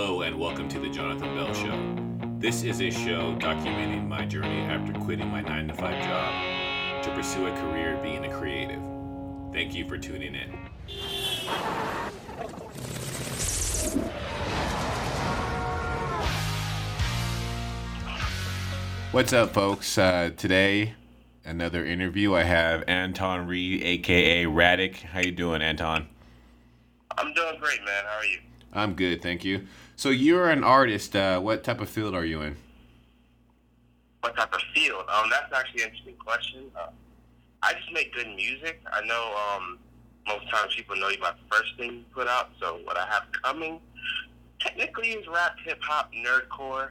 Hello, and welcome to the Jonathan Bell Show. This is a show documenting my journey after quitting my 9 to 5 job to pursue a career being a creative. Thank you for tuning in. What's up, folks? Uh, today, another interview. I have Anton Reed, aka Radic. How you doing, Anton? I'm doing great, man. How are you? I'm good, thank you. So you're an artist. Uh, what type of field are you in? What type of field? Um, that's actually an interesting question. Uh, I just make good music. I know um, most times people know you by the first thing you put out. So what I have coming, technically, is rap, hip hop, nerdcore.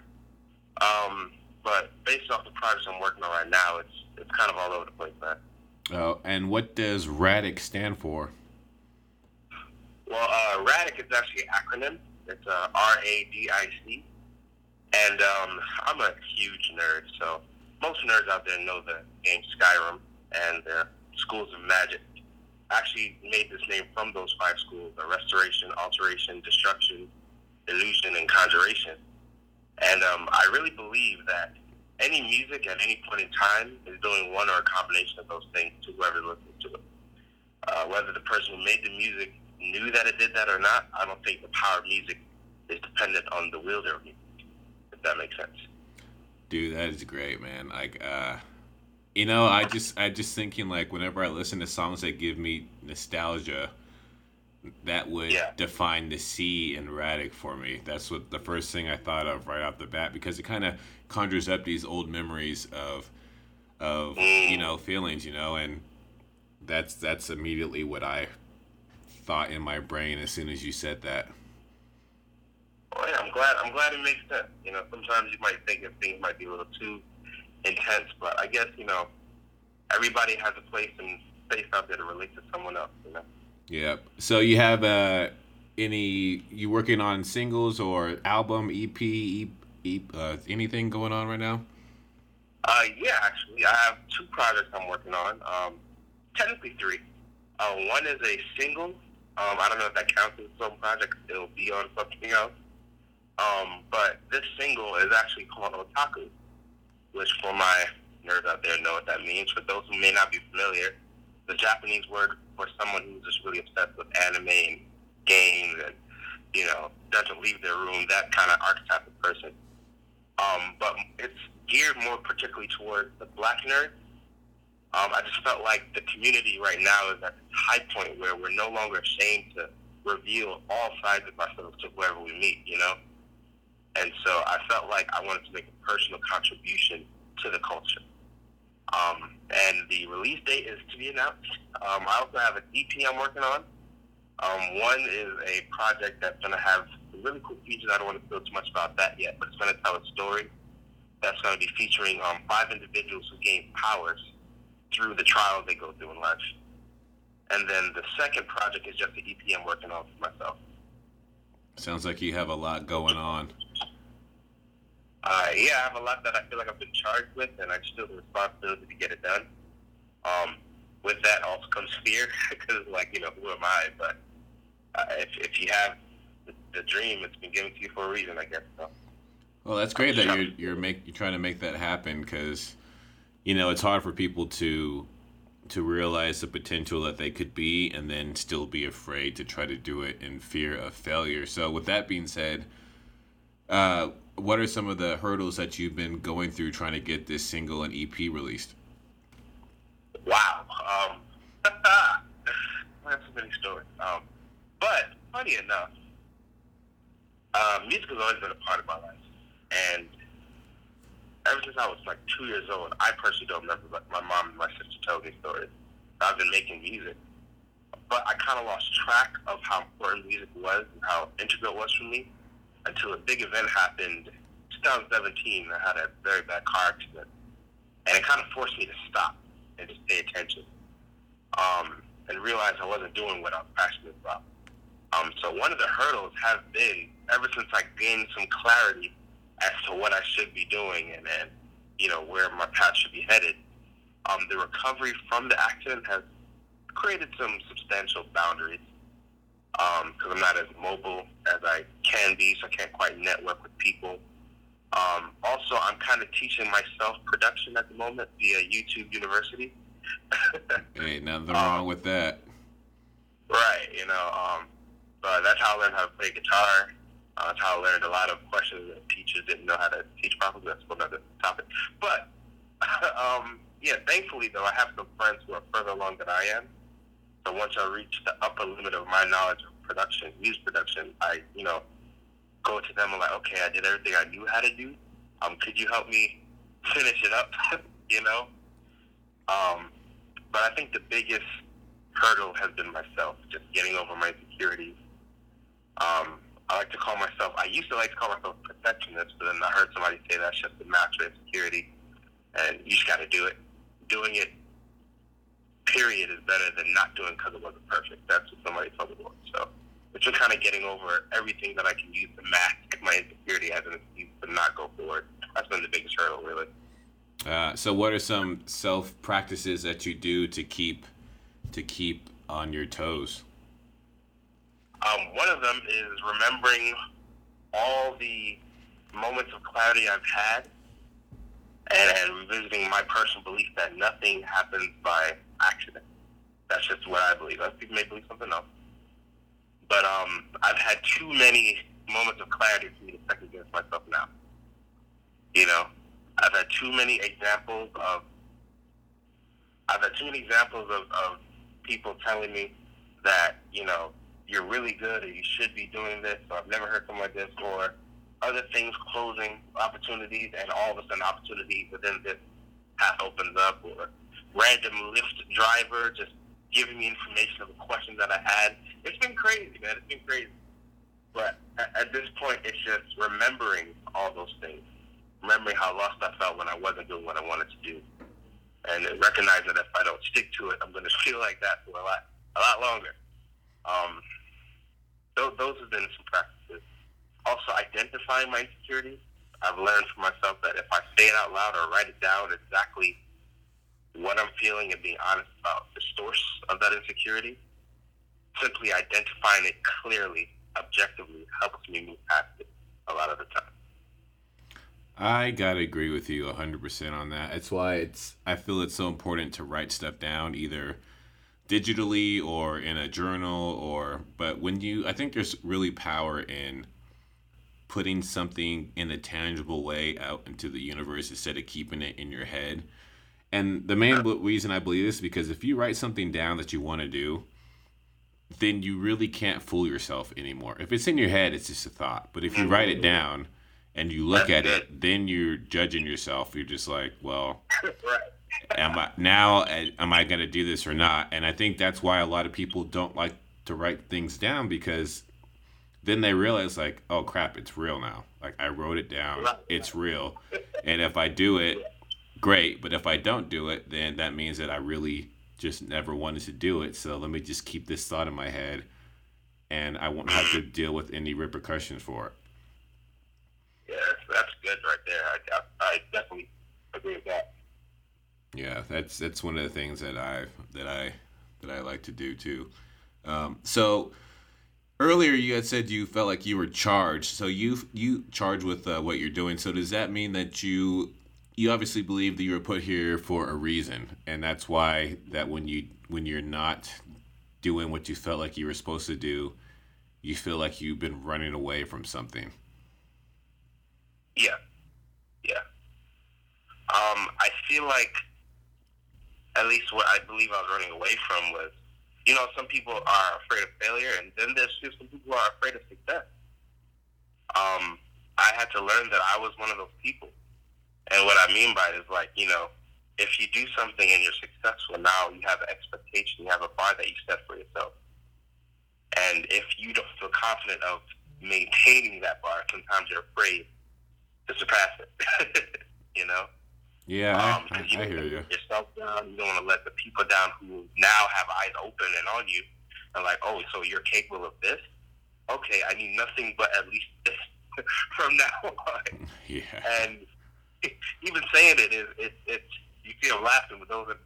Um, but based off the projects I'm working on right now, it's it's kind of all over the place, man. Oh, and what does Radic stand for? Well, uh, Radic is actually an acronym. It's uh, R A D I C. And um, I'm a huge nerd, so most nerds out there know the game Skyrim and the schools of magic. I actually made this name from those five schools: the restoration, alteration, destruction, illusion, and conjuration. And um, I really believe that any music at any point in time is doing one or a combination of those things to whoever listens to it. Uh, whether the person who made the music knew that it did that or not, I don't think the power of music is dependent on the wielder of music, if that makes sense. Dude, that is great, man. Like, uh, you know, I just, I just thinking like whenever I listen to songs that give me nostalgia, that would Yeah. define the C in Radic for me. That's what the first thing I thought of right off the bat because it kind of conjures up these old memories of, of you know, feelings, you know, and that's that's immediately what I thought in my brain as soon as you said that. Well, yeah, I'm glad. I'm glad it makes sense. You know, sometimes you might think that things might be a little too intense, but I guess you know, everybody has a place and space out there to relate to someone else. You know. Yep. So you have uh, any? You working on singles or album, EP, e, e, uh, anything going on right now? Uh, yeah, actually, I have two projects I'm working on. Um, technically three. Uh, one is a single. Um, I don't know if that counts as own project. It'll be on something else. Um, but this single is actually called Otaku, which for my nerds out there know what that means. For those who may not be familiar, the Japanese word for someone who's just really obsessed with anime and games and, you know, doesn't leave their room, that kind of archetype of person. Um, but it's geared more particularly towards the black nerd. Um, I just felt like the community right now is at this high point where we're no longer ashamed to reveal all sides of ourselves to whoever we meet, you know? And so I felt like I wanted to make a personal contribution to the culture. Um, and the release date is to be announced. Um, I also have an EP I'm working on. Um, one is a project that's going to have really cool features. I don't want to feel too much about that yet, but it's going to tell a story that's going to be featuring um, five individuals who gain powers through the trials they go through in life. And then the second project is just the EP I'm working on for myself. Sounds like you have a lot going on. Uh, yeah, I have a lot that I feel like I've been charged with, and I just feel the responsibility to get it done. Um, with that also comes fear, because, like, you know, who am I? But uh, if, if you have the, the dream, it's been given to you for a reason, I guess. So. Well, that's great that you're you're make you're trying to make that happen because, you know, it's hard for people to to realize the potential that they could be and then still be afraid to try to do it in fear of failure. So, with that being said, uh, what are some of the hurdles that you've been going through trying to get this single and EP released? Wow. Um, that's a many stories. Um, but funny enough, uh, music has always been a part of my life, and ever since I was like two years old, I personally don't remember, but my mom and my sister told me stories. I've been making music, but I kind of lost track of how important music was and how integral it was for me until a big event happened. 2017, I had a very bad car accident, and it kind of forced me to stop and just pay attention, um, and realize I wasn't doing what I was passionate about. Um, so one of the hurdles has been ever since I gained some clarity as to what I should be doing and, and you know where my path should be headed. Um, the recovery from the accident has created some substantial boundaries. because I'm not as mobile as I can be, so I can't quite network with people. Um, also, I'm kind of teaching myself production at the moment via YouTube University. Ain't nothing wrong with that. Right, you know, um, but that's how I learned how to play guitar. Uh, that's how I learned a lot of questions that teachers didn't know how to teach properly. That's another topic. But um, yeah, thankfully though, I have some friends who are further along than I am. So once I reach the upper limit of my knowledge of production, music production, I you know go to them and like, okay, I did everything I knew how to do. Um, could you help me finish it up? you know. Um, but I think the biggest hurdle has been myself, just getting over my insecurities. Um, I like to call myself, I used to like to call myself perfectionist, but then I heard somebody say that's just a master insecurity, and you just got to do it. Doing it, period, is better than not doing because it wasn't perfect. That's what somebody told me once. So it's just kind of getting over everything that I can use to mask my insecurity as an excuse to not go forward. That's been the biggest hurdle, really. Uh, so, what are some self practices that you do to keep to keep on your toes? Um, one of them is remembering all the moments of clarity I've had and, and revisiting my personal belief that nothing happens by accident. That's just what I believe. Other people may believe something else. But um, I've had too many moments of clarity for me to second guess myself now. You know, I've had too many examples of I've had too many examples of, of people telling me that, you know, you're really good or you should be doing this or I've never heard something like this or other things closing opportunities and all of a sudden opportunities within this path opens up or random Lyft driver just giving me information of a question that I had. It's been crazy, man. It's been crazy. But at, at this point, it's just remembering all those things. Remembering how lost I felt when I wasn't doing what I wanted to do. And recognizing that if I don't stick to it, I'm going to feel like that for a lot, a lot longer. Um, those, those have been some practices. Also, identifying my insecurities. I've learned for myself that if I say it out loud or write it down exactly what I'm feeling and being honest about the source of that insecurity, simply identifying it clearly, objectively, helps me move past it a lot of the time. I gotta agree with you 100% on that. That's why it's I feel it's so important to write stuff down either digitally or in a journal or but when you I think there's really power in putting something in a tangible way out into the universe instead of keeping it in your head. And the main reason I believe this is because if you write something down that you want to do, then you really can't fool yourself anymore. If it's in your head, it's just a thought. But if you write it down and you look at it, then you're judging yourself. You're just like, well, am I now? Uh, am I going to do this or not? And I think that's why a lot of people don't like to write things down because then they realize like, oh crap, it's real now. Like I wrote it down, it's real. And if I do it, great. But if I don't do it, then that means that I really just never wanted to do it. So let me just keep this thought in my head, and I won't have to deal with any repercussions for it. Yeah, that's good right there. I, I, I definitely agree with that. Yeah, that's that's one of the things that I that I that I like to do too. Um, so earlier you had said you felt like you were charged. So you you charged with uh, what you're doing. So does that mean that you you obviously believe that you were put here for a reason, and that's why that when you when you're not doing what you felt like you were supposed to do, you feel like you've been running away from something. Yeah, yeah. Um, I feel like at least what I believe I was running away from was, you know, some people are afraid of failure, and then there's just some people who are afraid of success. Um, I had to learn that I was one of those people. And what I mean by it is like, you know, if you do something and you're successful, now you have an expectation, you have a bar that you set for yourself. And if you don't feel confident of maintaining that bar, sometimes you're afraid to surpass it. you know? Yeah, um, I, I, you I hear you. Yourself down. You don't want to let the people down who now have eyes open and on you, and like, oh, so you're capable of this? Okay, I need nothing but at least this from now on. Yeah. And even saying it is it, it's you feel laughing with those that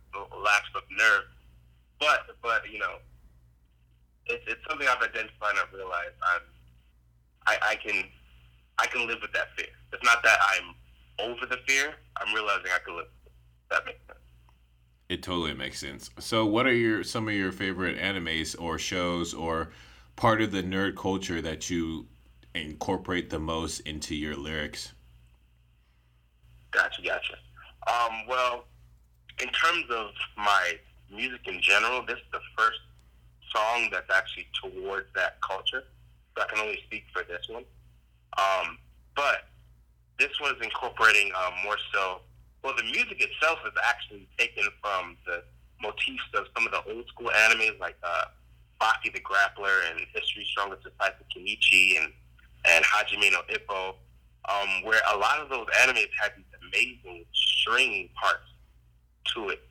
lax of nerve. But but you know, it's, it's something I've identified and I've realized I'm I, I can I can live with that fear. It's not that I'm over the fear. I'm realizing I can live. That makes sense. It totally makes sense. So, what are your some of your favorite animes or shows or part of the nerd culture that you incorporate the most into your lyrics? Gotcha, gotcha. Um, well, in terms of my music in general, this is the first song that's actually towards that culture. So I can only speak for this one. Um, but this is incorporating um, more so. Well, the music itself is actually taken from the motifs of some of the old school animes like uh, Baki the Grappler and History Strongest Disciple Kenichi and and Hajime no Ippo, um, where a lot of those animes had these amazing string parts to it.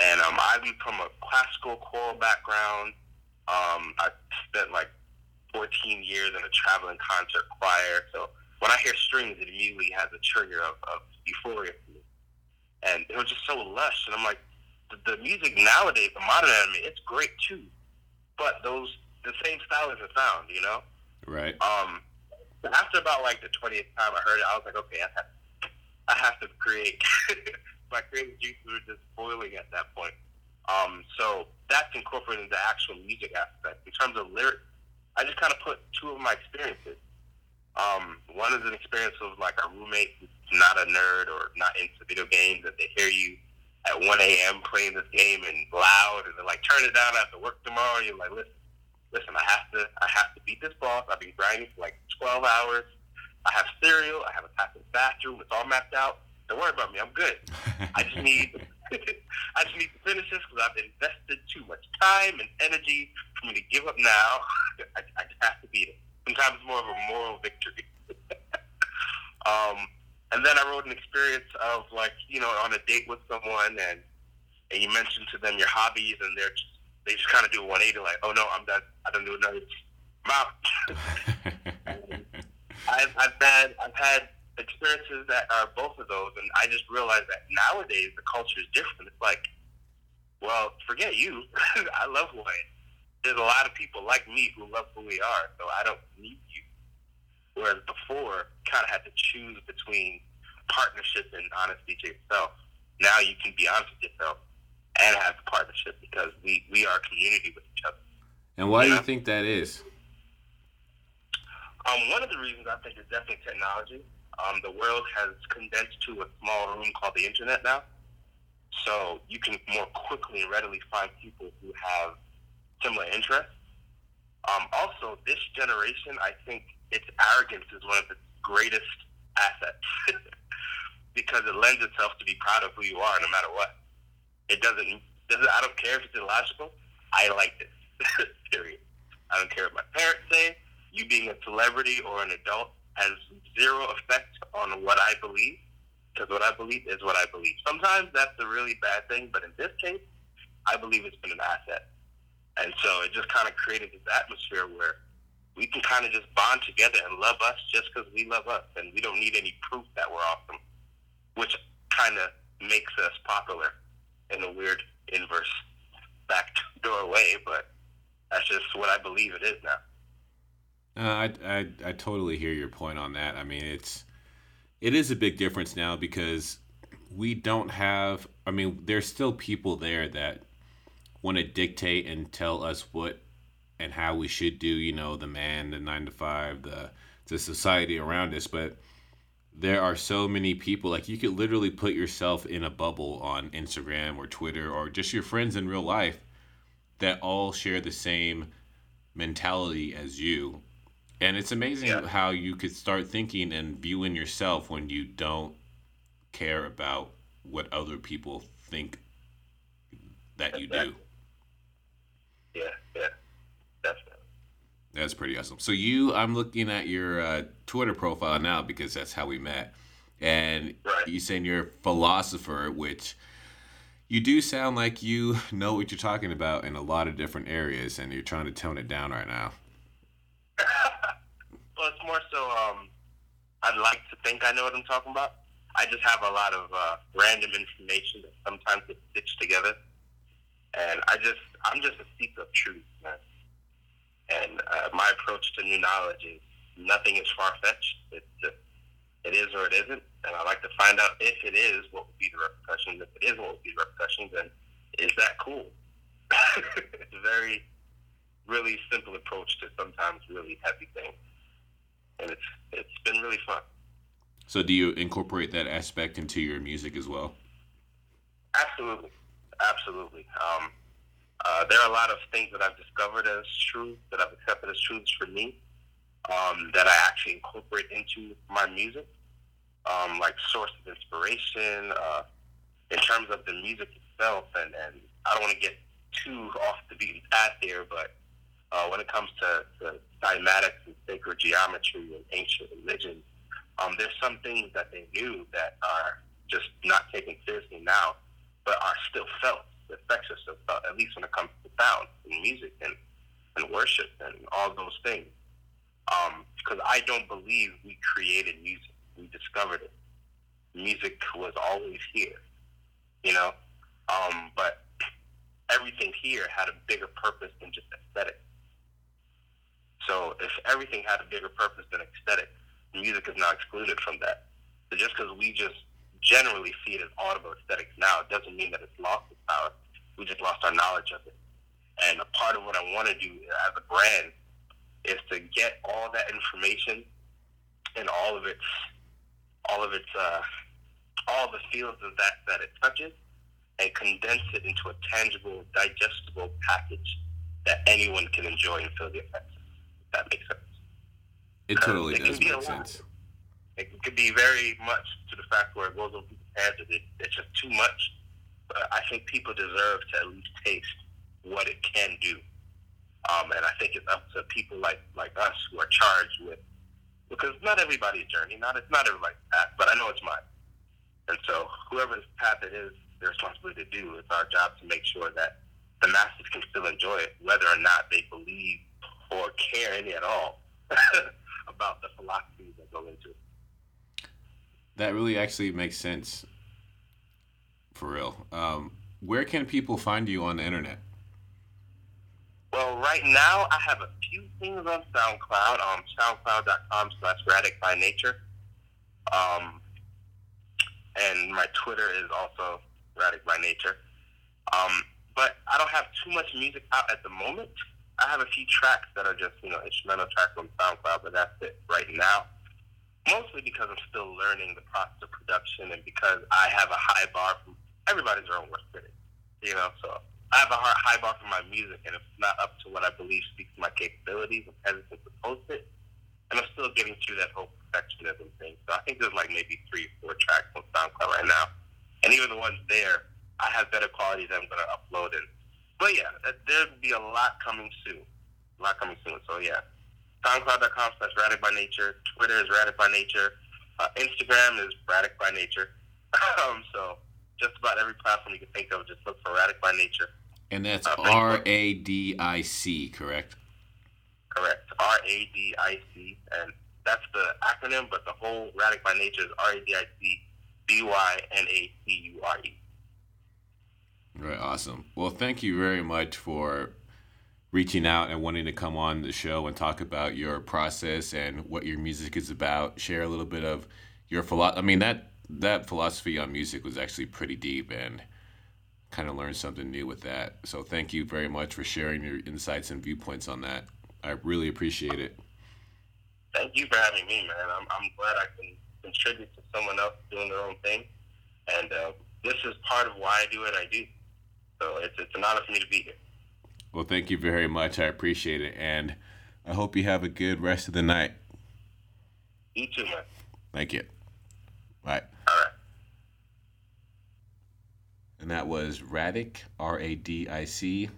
And um, I'm from a classical choral background. Um, I spent like 14 years in a traveling concert choir. So when I hear strings, it immediately has a trigger of, of euphoria for me. And it was just so lush. And I'm like, the, the music nowadays, the modern anime, it's great too. But those, the same style isn't found, you know? Right. Um, after about like the 20th time I heard it, I was like, okay, I have, I have to create. My creative juices were just boiling at that point. Um, so that's incorporated into the actual music aspect. In terms of lyrics, I just kind of put two of my experiences. Um, one is an experience of like a roommate who's not a nerd or not into video games, and they hear you at 1 a.m. playing this game and loud, and they're like, turn it down after work tomorrow. And you're like, listen, listen, I have to, I have to beat this boss. I've been grinding for like 12 hours. I have cereal. I have a passive bathroom. It's all mapped out. Don't worry about me. I'm good. I just need I just need to finish this because I've invested too much time and energy for me to give up now. I, I just have to beat it. Sometimes it's more of a moral victory. um, and then I wrote an experience of like you know on a date with someone and and you mention to them your hobbies and they're just, they just kind of do a 180 like oh no I'm done I don't do another mouth. I've, I've had I've had experiences that are both of those, and I just realized that nowadays the culture is different. It's like, well, forget you. I love am. There's a lot of people like me who love who we are, so I don't need you. Whereas before, kind of had to choose between partnership and honesty to yourself. Now you can be honest with yourself and have the partnership because we, we are a community with each other. And why do you think that is? Um, one of the reasons I think is definitely technology. Um, the world has condensed to a small room called the internet now. So you can more quickly and readily find people who have similar interests. Um, also, this generation, I think its arrogance is one of the greatest assets because it lends itself to be proud of who you are no matter what. It doesn't, doesn't I don't care if it's illogical. I like this, period. I don't care what my parents say. You being a celebrity or an adult has zero effect on what I believe because what I believe is what I believe. Sometimes that's a really bad thing, but in this case, I believe it's been an asset. And so it just kind of created this atmosphere where we can kind of just bond together and love us just because we love us, and we don't need any proof that we're awesome, which kind of makes us popular in a weird inverse backdoor way. But that's just what I believe it is now. Uh, I, I I totally hear your point on that. I mean, it's it is a big difference now because we don't have. I mean, there's still people there that want to dictate and tell us what and how we should do. You know, the man, the nine to five, the the society around us, but there are so many people like you could literally put yourself in a bubble on Instagram or Twitter or just your friends in real life that all share the same mentality as you and it's amazing yeah. how you could start thinking and viewing yourself when you don't care about what other people think that you do. Yeah, yeah, definitely. That's pretty awesome. So you, I'm looking at your uh, Twitter profile now because that's how we met, and right. you saying you're a philosopher, which you do sound like you know what you're talking about in a lot of different areas, and you're trying to tone it down right now. well, it's more so. Um, I'd like to think I know what I'm talking about. I just have a lot of uh, random information that sometimes gets stitched together, and I just I'm just a seeker of truth, man. And uh, my approach to new knowledge is nothing is far fetched. It's just, it is or it isn't. And I like to find out if it is, what would be the repercussions. If it is, what would be the repercussions, and is that cool? it's a very, really simple approach to sometimes really heavy things, and it's it's been really fun. So, do you incorporate that aspect into your music as well? Absolutely, absolutely. Um, uh, there are a lot of things that I've discovered as truth that I've accepted as truths for me um, that I actually incorporate into my music, um, like source of inspiration, uh, in terms of the music itself. And, and I don't want to get too off the beaten path here, but uh, when it comes to, to cymatics and sacred geometry and ancient religions, um, there's some things that they knew that are just not taken seriously now, but are still felt. The effects are still felt, at least when it comes to sound and music and, and worship and all those things because um, I don't believe we created music. We discovered it. Music was always here, you know. Um, but everything here had a bigger purpose than just aesthetic. So if everything had a bigger purpose than aesthetic, music is now excluded from that. So just because we just generally see it as audible aesthetics now, it doesn't mean that it's lost its power. We just lost our knowledge of it. And a part of what I want to do as a brand is to get all that information and all of its all of its uh, all the fields of that that it touches and condense it into a tangible, digestible package that anyone can enjoy and feel the effects. If that makes sense. It totally it does make sense. It could be very much to the fact where it goes over people's heads. It, it's just too much. But I think people deserve to at least taste what it can do um, and I think it's up to people like, like us who are charged with, because not everybody's journey, not it's not everybody's path, but I know it's mine. And so whoever's path it is, their responsibility to do, it's our job to make sure that the masses can still enjoy it, whether or not they believe or care any at all about the philosophies that go into it. That really actually makes sense. For real. Um, where can people find you on the internet? Well, right now I have a few things on SoundCloud. Um, SoundCloud.com slash Radic by Nature. Um, and my Twitter is also Radic by Nature. Um, but I don't have too much music out at the moment. I have a few tracks that are just, you know, instrumental tracks on SoundCloud, but that's it right now. Mostly because I'm still learning the process of production and because I have a high bar from everybody's their own worst critic, you know, so I have a high bar for my music, and it's not up to what I believe speaks to my capabilities, I'm hesitant to post it. And I'm still getting through that whole perfectionism thing. So I think there's like maybe three four tracks on SoundCloud right now. And even the ones there, I have better quality that I'm going to upload in. But yeah, there'll be a lot coming soon. A lot coming soon. So yeah, SoundCloud.com slash Radic by Nature. Twitter is Radic by Nature. Uh, Instagram is Radic by Nature. um, so just about every platform you can think of, just look for Radic by Nature. And that's uh, R A D I C, correct? Correct. R A D I C. And that's the acronym, but the whole Radic by Nature is R A D I C B Y N A T U R E. Right, awesome. Well, thank you very much for reaching out and wanting to come on the show and talk about your process and what your music is about. Share a little bit of your philosophy. I mean that that philosophy on music was actually pretty deep and kind of learned something new with that. So thank you very much for sharing your insights and viewpoints on that. I really appreciate it. Thank you for having me, man. I'm, I'm glad I can contribute to someone else doing their own thing. And uh, this is part of why I do what I do. So it's, it's an honor for me to be here. Well, thank you very much. I appreciate it. And I hope you have a good rest of the night. You too. Thank you. Bye. All right and that was Radic, R A D I C.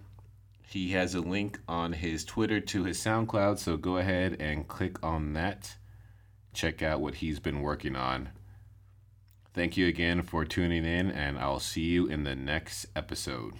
He has a link on his Twitter to his SoundCloud, so go ahead and click on that. Check out what he's been working on. Thank you again for tuning in, and I'll see you in the next episode.